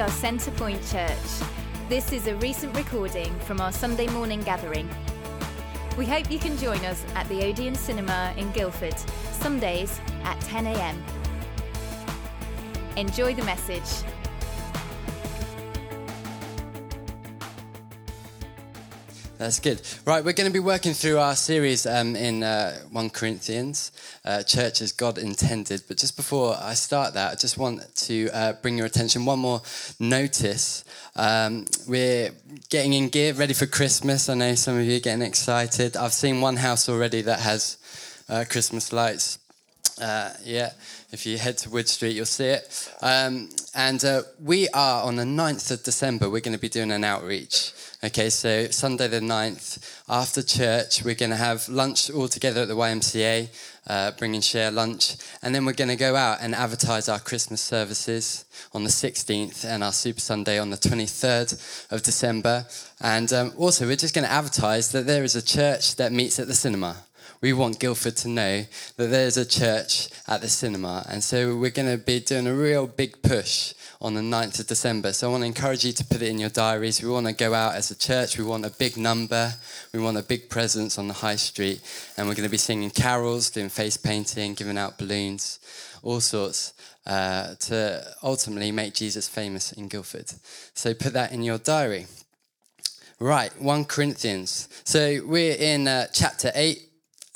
Are Centrepoint Church. This is a recent recording from our Sunday morning gathering. We hope you can join us at the Odeon Cinema in Guildford, Sundays at 10 a.m. Enjoy the message. That's good. Right, we're going to be working through our series um, in uh, 1 Corinthians, uh, Church as God Intended. But just before I start that, I just want to uh, bring your attention one more notice. Um, we're getting in gear, ready for Christmas. I know some of you are getting excited. I've seen one house already that has uh, Christmas lights. Uh, yeah, if you head to Wood Street, you'll see it. Um, and uh, we are on the 9th of December, we're going to be doing an outreach. Okay, so Sunday the 9th, after church, we're going to have lunch all together at the YMCA, uh, bring and share lunch. And then we're going to go out and advertise our Christmas services on the 16th and our Super Sunday on the 23rd of December. And um, also, we're just going to advertise that there is a church that meets at the cinema we want Guildford to know that there's a church at the cinema. And so we're going to be doing a real big push on the 9th of December. So I want to encourage you to put it in your diaries. We want to go out as a church. We want a big number. We want a big presence on the high street. And we're going to be singing carols, doing face painting, giving out balloons, all sorts. Uh, to ultimately make Jesus famous in Guildford. So put that in your diary. Right, 1 Corinthians. So we're in uh, chapter 8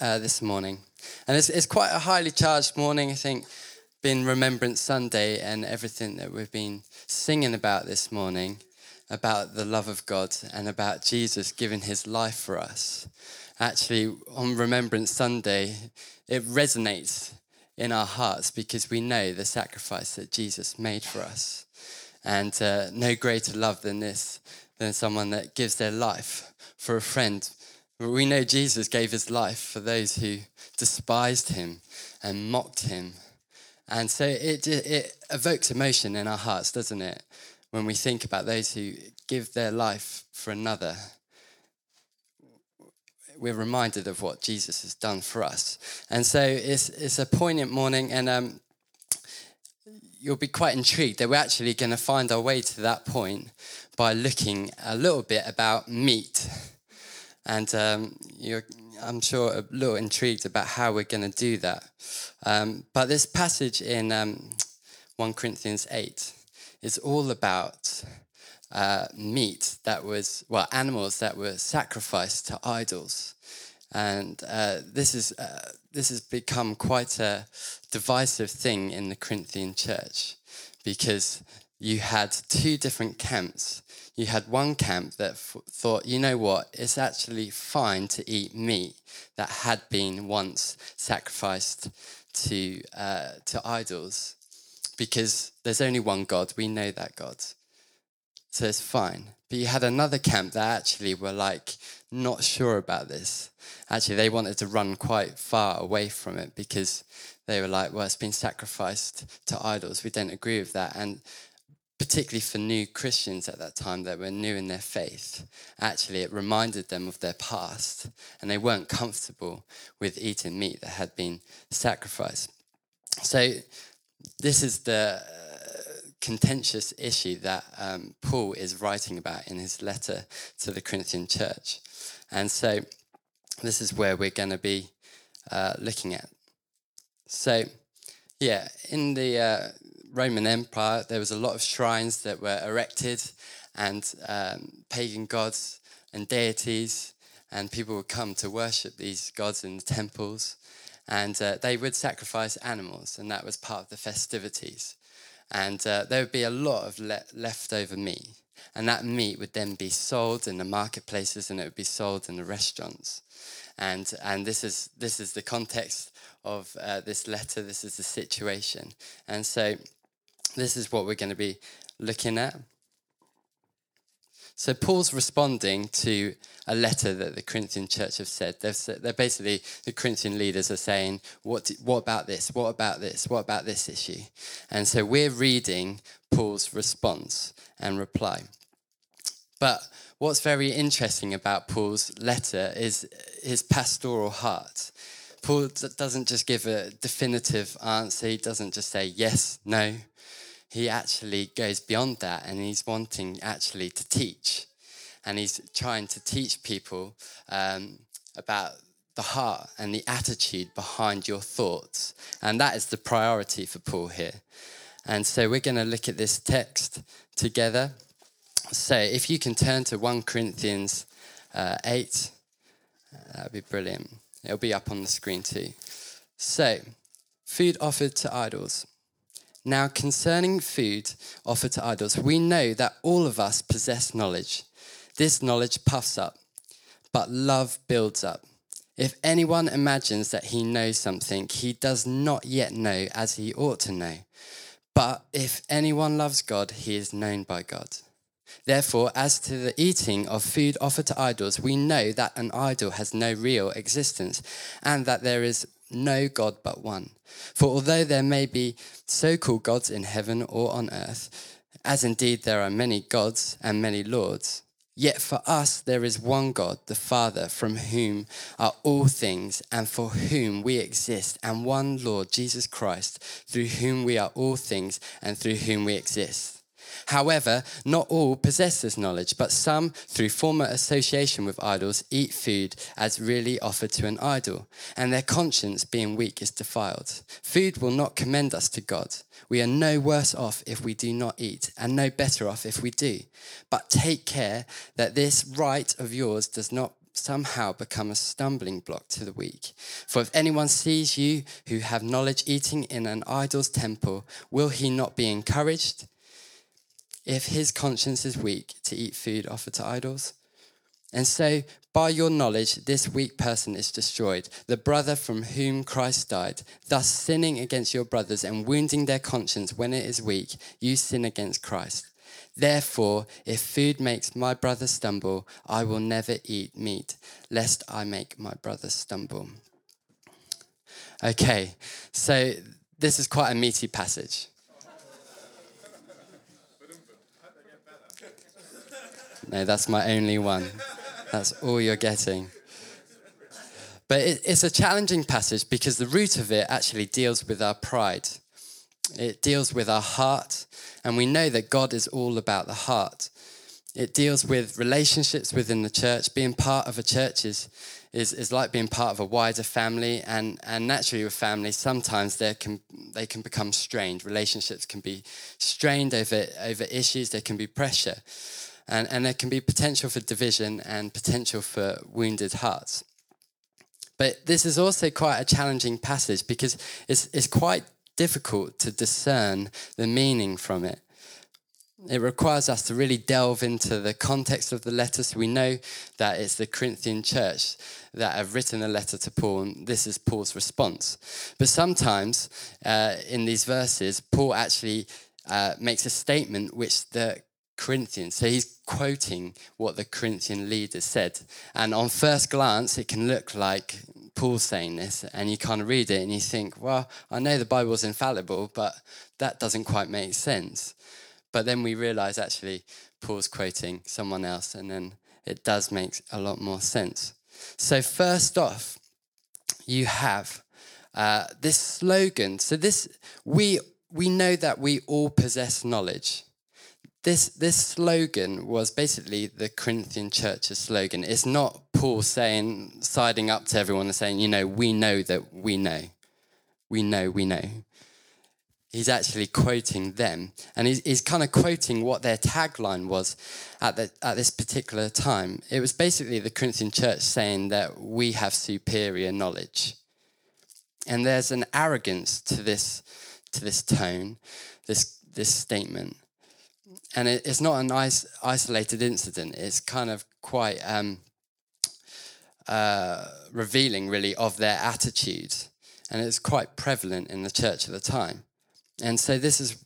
uh, this morning. And it's, it's quite a highly charged morning, I think been Remembrance Sunday and everything that we've been singing about this morning about the love of God and about Jesus giving his life for us. Actually, on Remembrance Sunday, it resonates in our hearts because we know the sacrifice that Jesus made for us. And uh, no greater love than this, than someone that gives their life for a friend. We know Jesus gave his life for those who despised him and mocked him and so it, it evokes emotion in our hearts, doesn't it? When we think about those who give their life for another, we're reminded of what Jesus has done for us. And so it's, it's a poignant morning, and um, you'll be quite intrigued that we're actually going to find our way to that point by looking a little bit about meat. And um, you're I'm sure, a little intrigued about how we're going to do that. Um, but this passage in um, 1 Corinthians 8 is all about uh, meat that was, well, animals that were sacrificed to idols. And uh, this, is, uh, this has become quite a divisive thing in the Corinthian church because you had two different camps you had one camp that f- thought, you know what, it's actually fine to eat meat that had been once sacrificed to, uh, to idols because there's only one God. We know that God. So it's fine. But you had another camp that actually were like not sure about this. Actually, they wanted to run quite far away from it because they were like, well, it's been sacrificed to idols. We don't agree with that. And particularly for new Christians at that time that were new in their faith, actually it reminded them of their past and they weren't comfortable with eating meat that had been sacrificed. So, this is the uh, contentious issue that um, Paul is writing about in his letter to the Corinthian church. And so, this is where we're going to be uh, looking at. So, yeah, in the uh, Roman Empire, there was a lot of shrines that were erected and um, pagan gods and deities, and people would come to worship these gods in the temples. And uh, they would sacrifice animals, and that was part of the festivities. And uh, there would be a lot of le- leftover meat, and that meat would then be sold in the marketplaces and it would be sold in the restaurants. And, and this, is, this is the context of uh, this letter, this is the situation. And so this is what we're going to be looking at. So Paul's responding to a letter that the Corinthian church have said. They're, basically, the Corinthian leaders are saying, what, what about this? What about this? What about this issue? And so we're reading Paul's response and reply. But what's very interesting about Paul's letter is his pastoral heart. Paul doesn't just give a definitive answer, he doesn't just say yes, no he actually goes beyond that and he's wanting actually to teach. And he's trying to teach people um, about the heart and the attitude behind your thoughts. And that is the priority for Paul here. And so we're going to look at this text together. So if you can turn to 1 Corinthians uh, 8, uh, that'd be brilliant. It'll be up on the screen too. So, food offered to idols. Now, concerning food offered to idols, we know that all of us possess knowledge. This knowledge puffs up, but love builds up. If anyone imagines that he knows something, he does not yet know as he ought to know. But if anyone loves God, he is known by God. Therefore, as to the eating of food offered to idols, we know that an idol has no real existence and that there is no God but one. For although there may be so called gods in heaven or on earth, as indeed there are many gods and many lords, Yet for us there is one God, the Father, from whom are all things and for whom we exist, and one Lord, Jesus Christ, through whom we are all things and through whom we exist. However, not all possess this knowledge, but some, through former association with idols, eat food as really offered to an idol, and their conscience, being weak, is defiled. Food will not commend us to God. We are no worse off if we do not eat, and no better off if we do. But take care that this right of yours does not somehow become a stumbling block to the weak. For if anyone sees you who have knowledge eating in an idol's temple, will he not be encouraged? If his conscience is weak to eat food offered to idols? And so, by your knowledge, this weak person is destroyed, the brother from whom Christ died. Thus, sinning against your brothers and wounding their conscience when it is weak, you sin against Christ. Therefore, if food makes my brother stumble, I will never eat meat, lest I make my brother stumble. Okay, so this is quite a meaty passage. No, that's my only one. That's all you're getting. But it, it's a challenging passage because the root of it actually deals with our pride. It deals with our heart, and we know that God is all about the heart. It deals with relationships within the church. Being part of a church is, is, is like being part of a wider family, and, and naturally, with families, sometimes they can, they can become strained. Relationships can be strained over, over issues, there can be pressure and, and there can be potential for division and potential for wounded hearts. But this is also quite a challenging passage because it's, it's quite difficult to discern the meaning from it. It requires us to really delve into the context of the letter. So we know that it's the Corinthian church that have written a letter to Paul, and this is Paul's response. But sometimes uh, in these verses, Paul actually uh, makes a statement which the Corinthians. So he's quoting what the Corinthian leaders said. And on first glance, it can look like Paul saying this, and you kind of read it and you think, well, I know the Bible's infallible, but that doesn't quite make sense. But then we realize actually Paul's quoting someone else, and then it does make a lot more sense. So, first off, you have uh, this slogan. So, this we we know that we all possess knowledge this this slogan was basically the Corinthian church's slogan. It's not Paul saying siding up to everyone and saying, you know, we know that we know. We know, we know. He's actually quoting them. And he's, he's kind of quoting what their tagline was at, the, at this particular time. It was basically the Corinthian church saying that we have superior knowledge. And there's an arrogance to this, to this tone, this, this statement and it, it's not an is, isolated incident. It's kind of quite um, uh, revealing, really, of their attitude, and it's quite prevalent in the church at the time. And so this is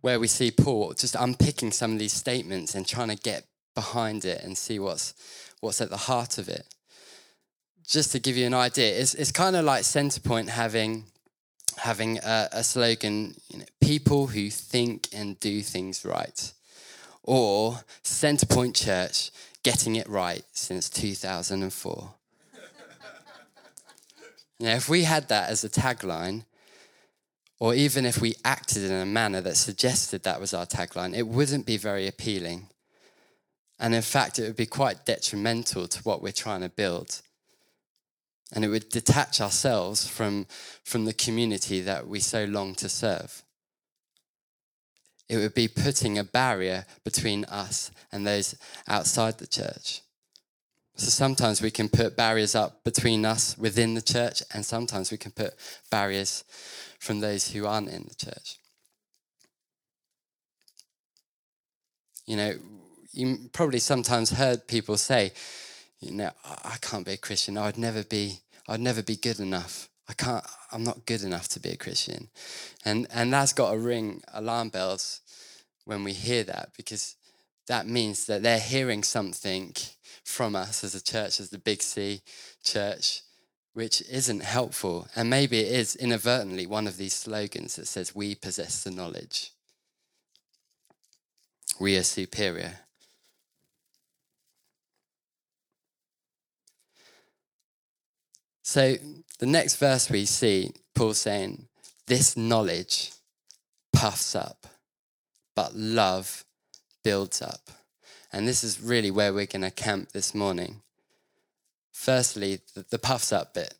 where we see Paul just unpicking some of these statements and trying to get behind it and see what's what's at the heart of it. Just to give you an idea, it's, it's kind of like Centrepoint having having a, a slogan, you know, people who think and do things right or Centrepoint Church getting it right since 2004. now, if we had that as a tagline, or even if we acted in a manner that suggested that was our tagline, it wouldn't be very appealing. And in fact, it would be quite detrimental to what we're trying to build. And it would detach ourselves from, from the community that we so long to serve. It would be putting a barrier between us and those outside the church. So sometimes we can put barriers up between us within the church, and sometimes we can put barriers from those who aren't in the church. You know, you probably sometimes heard people say, you know, I can't be a Christian. I'd never be, I'd never be good enough. I can't, I'm not good enough to be a Christian. And, and that's got to ring alarm bells when we hear that because that means that they're hearing something from us as a church, as the Big C church, which isn't helpful. And maybe it is inadvertently one of these slogans that says, We possess the knowledge. We are superior. So the next verse we see Paul saying, This knowledge puffs up, but love builds up. And this is really where we're going to camp this morning. Firstly, the, the puffs up bit.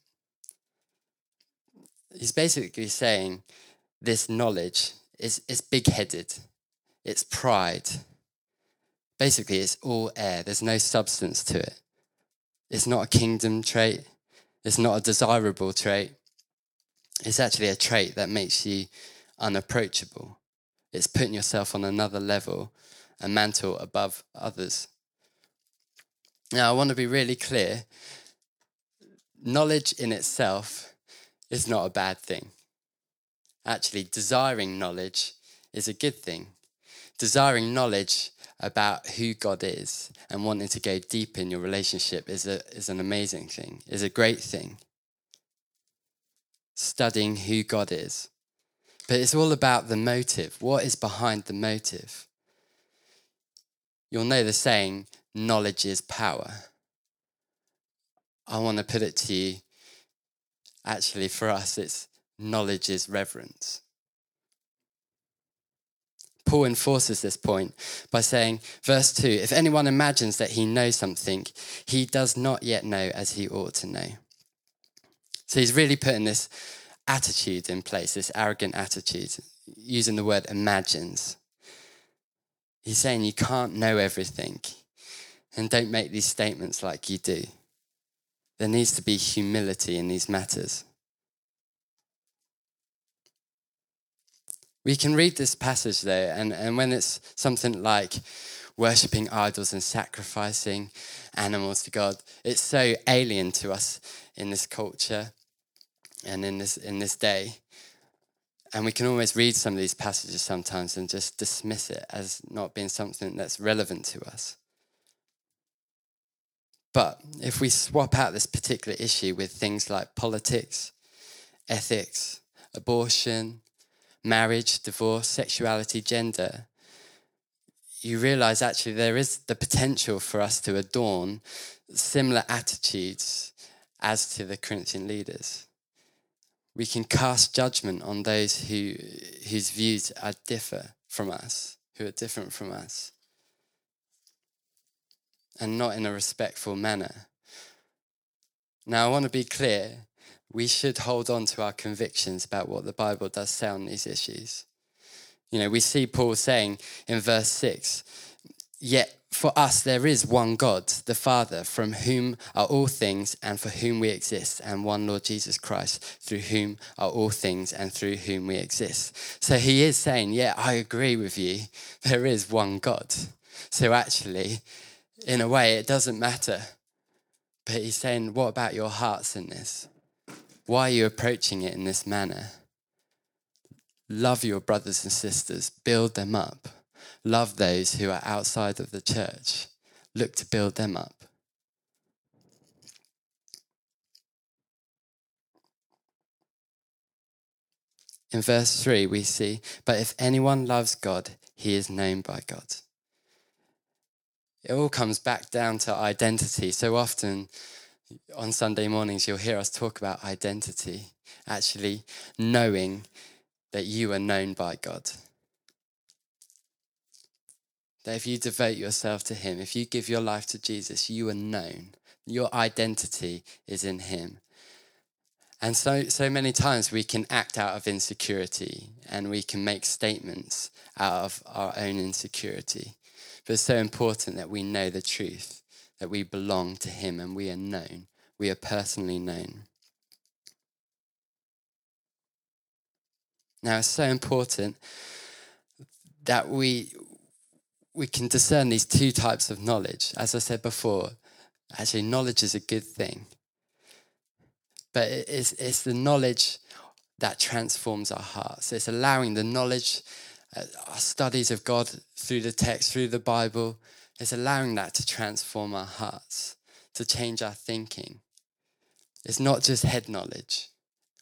He's basically saying this knowledge is, is big headed, it's pride. Basically, it's all air, there's no substance to it. It's not a kingdom trait, it's not a desirable trait. It's actually a trait that makes you unapproachable. It's putting yourself on another level a mantle above others. Now, I want to be really clear knowledge in itself is not a bad thing. Actually, desiring knowledge is a good thing. Desiring knowledge about who God is and wanting to go deep in your relationship is, a, is an amazing thing, is a great thing. Studying who God is. But it's all about the motive. What is behind the motive? You'll know the saying, knowledge is power. I want to put it to you, actually, for us, it's knowledge is reverence. Paul enforces this point by saying, verse 2 if anyone imagines that he knows something, he does not yet know as he ought to know. So he's really putting this attitude in place, this arrogant attitude, using the word imagines. He's saying you can't know everything. And don't make these statements like you do. There needs to be humility in these matters. We can read this passage though, and, and when it's something like worshipping idols and sacrificing animals to God, it's so alien to us in this culture and in this, in this day. And we can almost read some of these passages sometimes and just dismiss it as not being something that's relevant to us. But if we swap out this particular issue with things like politics, ethics, abortion, marriage, divorce, sexuality, gender, you realize actually there is the potential for us to adorn similar attitudes as to the Corinthian leaders. We can cast judgment on those who, whose views are differ from us, who are different from us, and not in a respectful manner. Now, I want to be clear we should hold on to our convictions about what the Bible does say on these issues. You know, we see Paul saying in verse 6 Yet for us there is one God, the Father, from whom are all things and for whom we exist, and one Lord Jesus Christ, through whom are all things and through whom we exist. So he is saying, Yeah, I agree with you. There is one God. So actually, in a way, it doesn't matter. But he's saying, What about your hearts in this? Why are you approaching it in this manner? Love your brothers and sisters, build them up love those who are outside of the church, look to build them up. In verse 3, we see, But if anyone loves God, he is known by God. It all comes back down to identity. So often on Sunday mornings, you'll hear us talk about identity, actually knowing that you are known by God. That if you devote yourself to Him, if you give your life to Jesus, you are known. Your identity is in Him. And so, so many times we can act out of insecurity and we can make statements out of our own insecurity. But it's so important that we know the truth, that we belong to Him and we are known. We are personally known. Now, it's so important that we, we can discern these two types of knowledge. As I said before, actually, knowledge is a good thing. But it's, it's the knowledge that transforms our hearts. It's allowing the knowledge, Uh, our studies of God through the text, through the Bible, it's allowing that to transform our hearts, to change our thinking. It's not just head knowledge.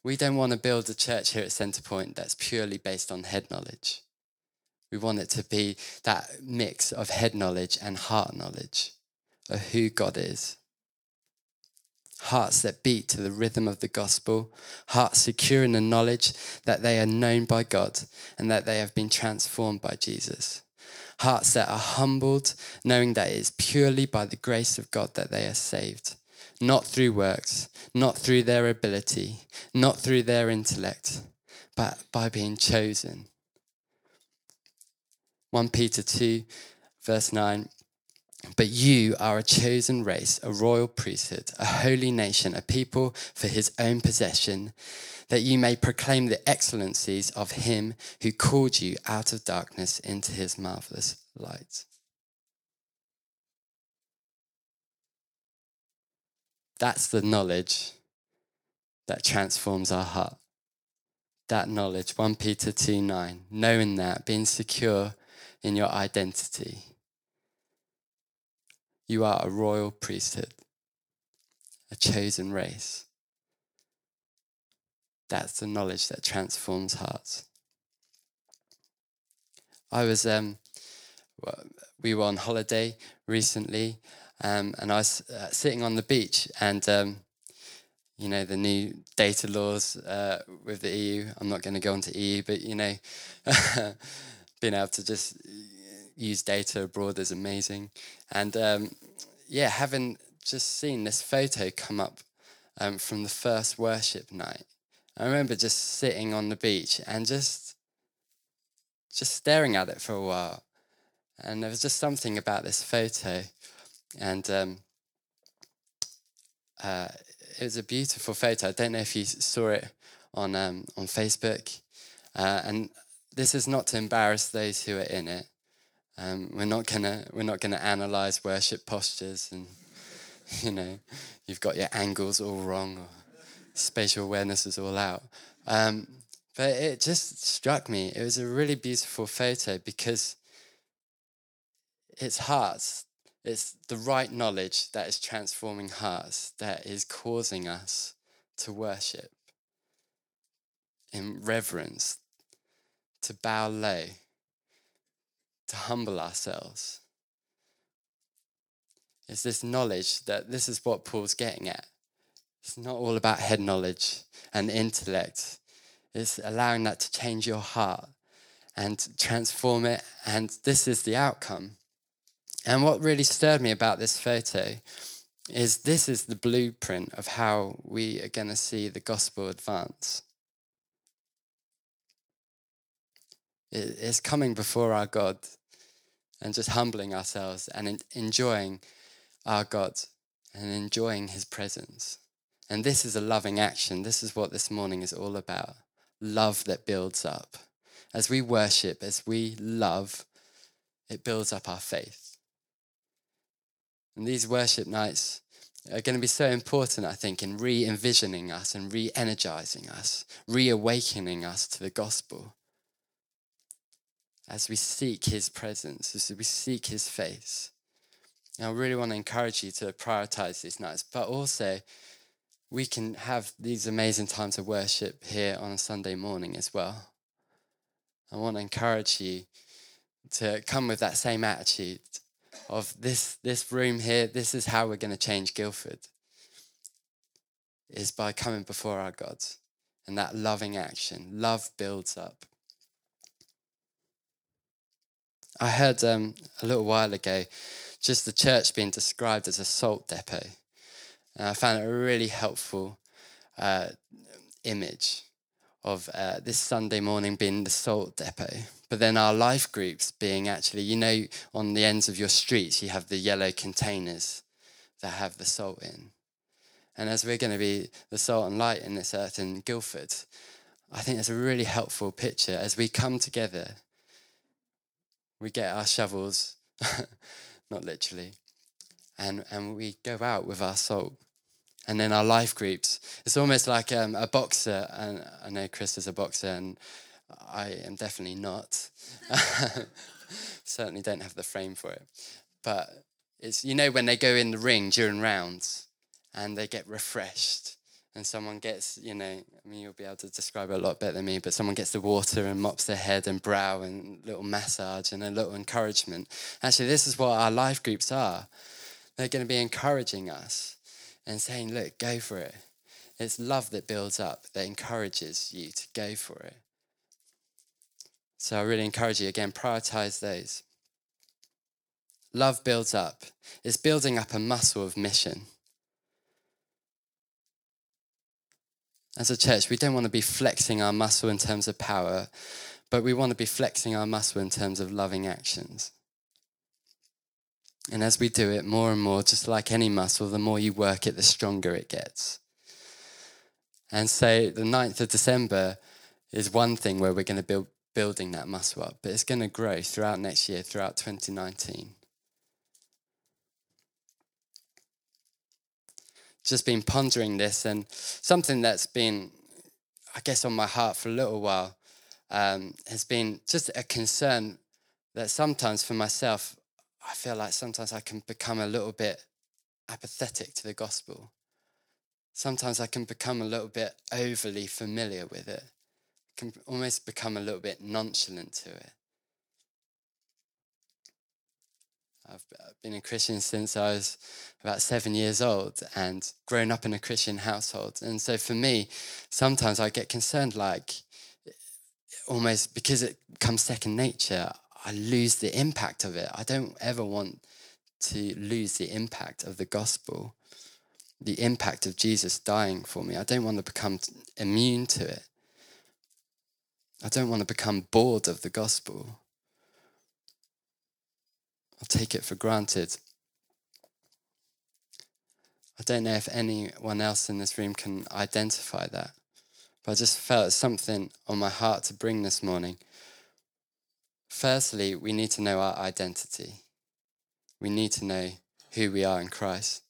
We don't want to build a church here at Centrepoint that's purely based on head knowledge. We want it to be that mix of head knowledge and heart knowledge of who God is. Hearts that beat to the rhythm of the gospel, hearts secure in the knowledge that they are known by God and that they have been transformed by Jesus. Hearts that are humbled, knowing that it is purely by the grace of God that they are saved not through works, not through their ability, not through their intellect, but by being chosen. 1 Peter 2, verse 9. But you are a chosen race, a royal priesthood, a holy nation, a people for his own possession, that you may proclaim the excellencies of him who called you out of darkness into his marvelous light. That's the knowledge that transforms our heart. That knowledge, 1 Peter 2 9, knowing that, being secure in your identity. You are a royal priesthood, a chosen race. That's the knowledge that transforms hearts. I was, um, we were on holiday recently, um, and I was uh, sitting on the beach, and um, you know the new data laws uh, with the EU. I'm not going to go into EU, but you know, being able to just use data abroad is amazing. And um, yeah, having just seen this photo come up um, from the first worship night, I remember just sitting on the beach and just just staring at it for a while. And there was just something about this photo and um, uh, it was a beautiful photo. I don't know if you saw it on um, on Facebook. Uh, and this is not to embarrass those who are in it. Um, we're not gonna we're not gonna analyze worship postures and you know you've got your angles all wrong or spatial awareness is all out. Um, but it just struck me. It was a really beautiful photo because it's hearts it's the right knowledge that is transforming hearts, that is causing us to worship in reverence, to bow low, to humble ourselves. It's this knowledge that this is what Paul's getting at. It's not all about head knowledge and intellect. It's allowing that to change your heart and transform it. And this is the outcome. And what really stirred me about this photo is this is the blueprint of how we are going to see the gospel advance. It's coming before our God and just humbling ourselves and enjoying our God and enjoying his presence. And this is a loving action. This is what this morning is all about love that builds up. As we worship, as we love, it builds up our faith. And these worship nights are going to be so important, I think, in re envisioning us and re energizing us, reawakening us to the gospel. As we seek his presence, as we seek his face. And I really want to encourage you to prioritize these nights, but also we can have these amazing times of worship here on a Sunday morning as well. I want to encourage you to come with that same attitude of this, this room here, this is how we're going to change Guildford, is by coming before our God and that loving action. Love builds up. I heard um, a little while ago just the church being described as a salt depot. And I found it a really helpful uh, image of uh, this Sunday morning being the salt depot. But then our life groups being actually, you know, on the ends of your streets, you have the yellow containers that have the salt in. And as we're going to be the salt and light in this earth in Guildford, I think it's a really helpful picture as we come together. We get our shovels, not literally, and, and we go out with our salt. And then our life groups. It's almost like um, a boxer, and I know Chris is a boxer, and I am definitely not. Certainly don't have the frame for it. But it's, you know, when they go in the ring during rounds and they get refreshed and someone gets, you know, I mean, you'll be able to describe it a lot better than me, but someone gets the water and mops their head and brow and little massage and a little encouragement. Actually, this is what our life groups are. They're going to be encouraging us and saying, look, go for it. It's love that builds up, that encourages you to go for it. So I really encourage you again, prioritize those. Love builds up, it's building up a muscle of mission. As a church, we don't want to be flexing our muscle in terms of power, but we want to be flexing our muscle in terms of loving actions. And as we do it more and more, just like any muscle, the more you work it, the stronger it gets. And so the 9th of December is one thing where we're going to build building that muscle up, but it's going to grow throughout next year, throughout 2019. Just been pondering this and something that's been, I guess, on my heart for a little while um, has been just a concern that sometimes for myself, I feel like sometimes I can become a little bit apathetic to the gospel. Sometimes I can become a little bit overly familiar with it, can almost become a little bit nonchalant to it. I've been a Christian since I was about seven years old and grown up in a Christian household. And so for me, sometimes I get concerned, like almost because it comes second nature, I lose the impact of it. I don't ever want to lose the impact of the gospel, the impact of Jesus dying for me. I don't want to become immune to it. I don't want to become bored of the gospel. I'll take it for granted. I don't know if anyone else in this room can identify that, but I just felt something on my heart to bring this morning. Firstly, we need to know our identity. We need to know who we are in Christ.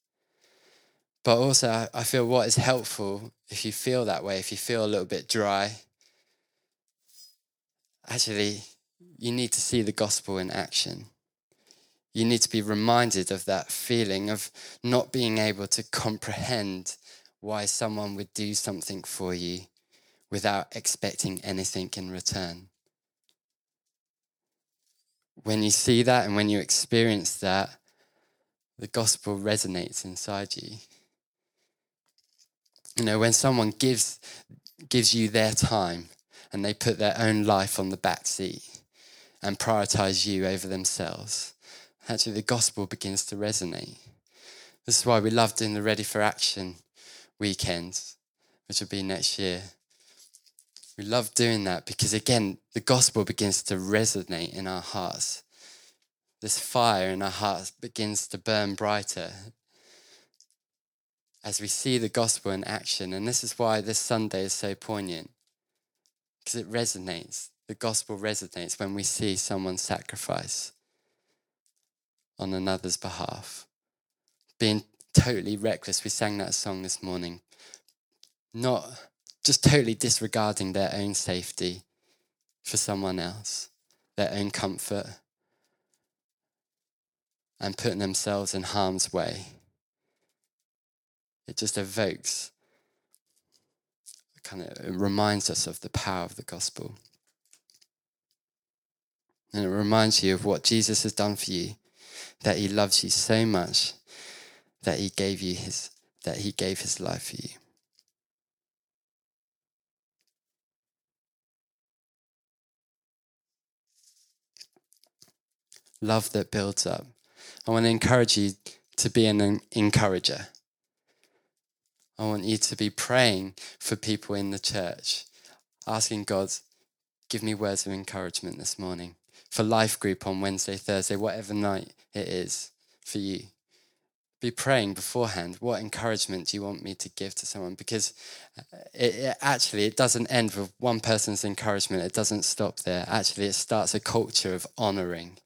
But also, I feel what is helpful if you feel that way, if you feel a little bit dry, actually, you need to see the gospel in action you need to be reminded of that feeling of not being able to comprehend why someone would do something for you without expecting anything in return. When you see that and when you experience that, the gospel resonates inside you. You know, when someone gives gives you their time and they put their own life on the back seat and prioritize you over themselves, actually the gospel begins to resonate. This is why we love doing the Ready for Action weekend, which will be next year. We love doing that because, again, the gospel begins to resonate in our hearts. This fire in our hearts begins to burn brighter as we see the gospel in action. And this is why this Sunday is so poignant because it resonates. The gospel resonates when we see someone sacrifice on another's behalf. Being totally reckless. We sang that song this morning. Not just totally disregarding their own safety for someone else, their own comfort, and putting themselves in harm's way. It just evokes, kind of it reminds us of the power of the gospel. And it reminds you of what Jesus has done for you that he loves you so much that he gave you his that he gave his life for you. Love that builds up. I want to encourage you to be an encourager. I want you to be praying for people in the church, asking God, give me words of encouragement this morning for life group on Wednesday, Thursday, whatever night it is for you. Be praying beforehand. What encouragement do you want me to give to someone? Because uh, it, it actually it doesn't end with one person's encouragement. It doesn't stop there. Actually, it starts a culture of honoring,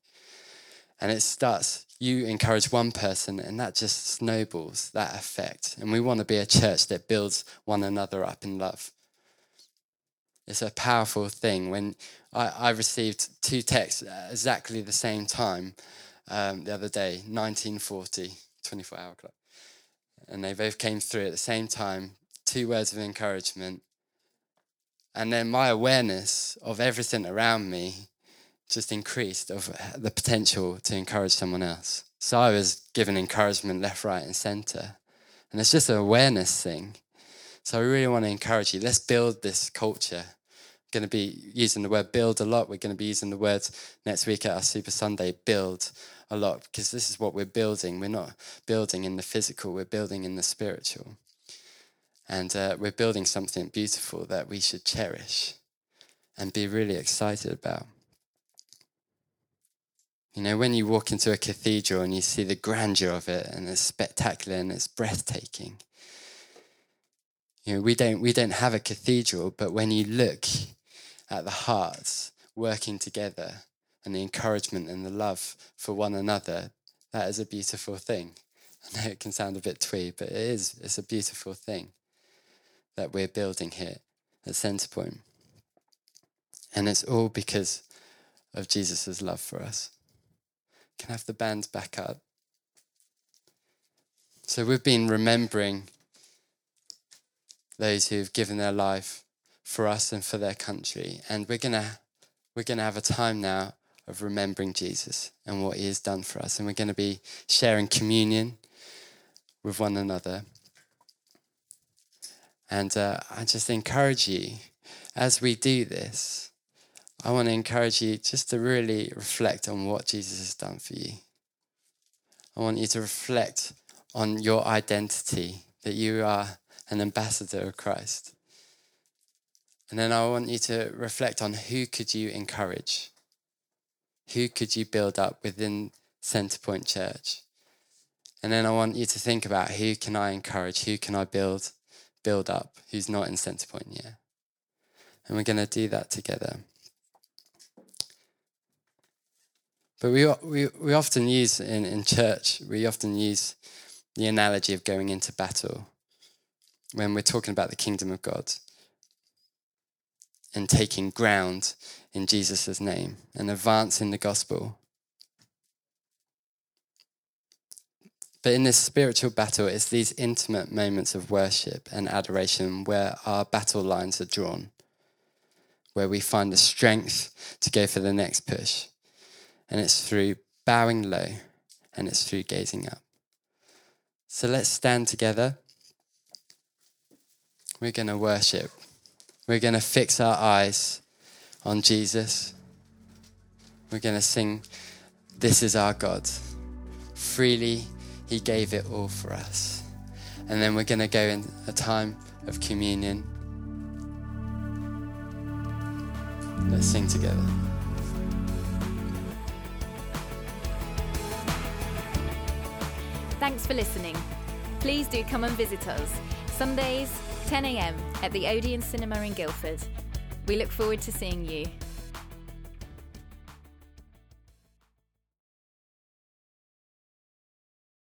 and it starts you encourage one person and that just snowballs that effect. And we want to be a church that builds one another up in love. It's a powerful thing. When I, I received two texts at exactly the same time um, the other day, 1940, 24 hour clock. And they both came through at the same time, two words of encouragement. And then my awareness of everything around me just increased of the potential to encourage someone else. So I was given encouragement left, right, and center. And it's just an awareness thing. So I really want to encourage you. Let's build this culture. Going to be using the word build a lot. We're going to be using the words next week at our Super Sunday build a lot because this is what we're building. We're not building in the physical, we're building in the spiritual. And uh, we're building something beautiful that we should cherish and be really excited about. You know, when you walk into a cathedral and you see the grandeur of it and it's spectacular and it's breathtaking. You know, we don't we don't have a cathedral, but when you look at the hearts working together and the encouragement and the love for one another, that is a beautiful thing. I know it can sound a bit twee, but it is it's a beautiful thing that we're building here at Centrepoint. And it's all because of Jesus' love for us. Can I have the band back up? So we've been remembering those who've given their life for us and for their country. And we're gonna we're gonna have a time now of remembering Jesus and what he has done for us. And we're gonna be sharing communion with one another. And uh, I just encourage you as we do this I want to encourage you just to really reflect on what Jesus has done for you. I want you to reflect on your identity, that you are an ambassador of Christ. And then I want you to reflect on who could you encourage? Who could you build up within Centrepoint Church? And then I want you to think about who can I encourage? Who can I build build up who's not in Centrepoint yet? And we're going to do that together. But we, we, we often use in, in church, we often use the analogy of going into battle when we're talking about the kingdom of God and taking ground in Jesus' name and advancing the gospel. But in this spiritual battle, it's these intimate moments of worship and adoration where our battle lines are drawn, where we find the strength to go for the next push and it's through bowing low and it's through gazing up. So let's stand together. We're going to worship. We're going to fix our eyes on Jesus. We're going to sing, This is our God. Freely, He gave it all for us. And then we're going to go in a time of communion. Let's sing together. Thanks for listening. Please do come and visit us. Sundays, 10am at the Odeon Cinema in Guildford. We look forward to seeing you.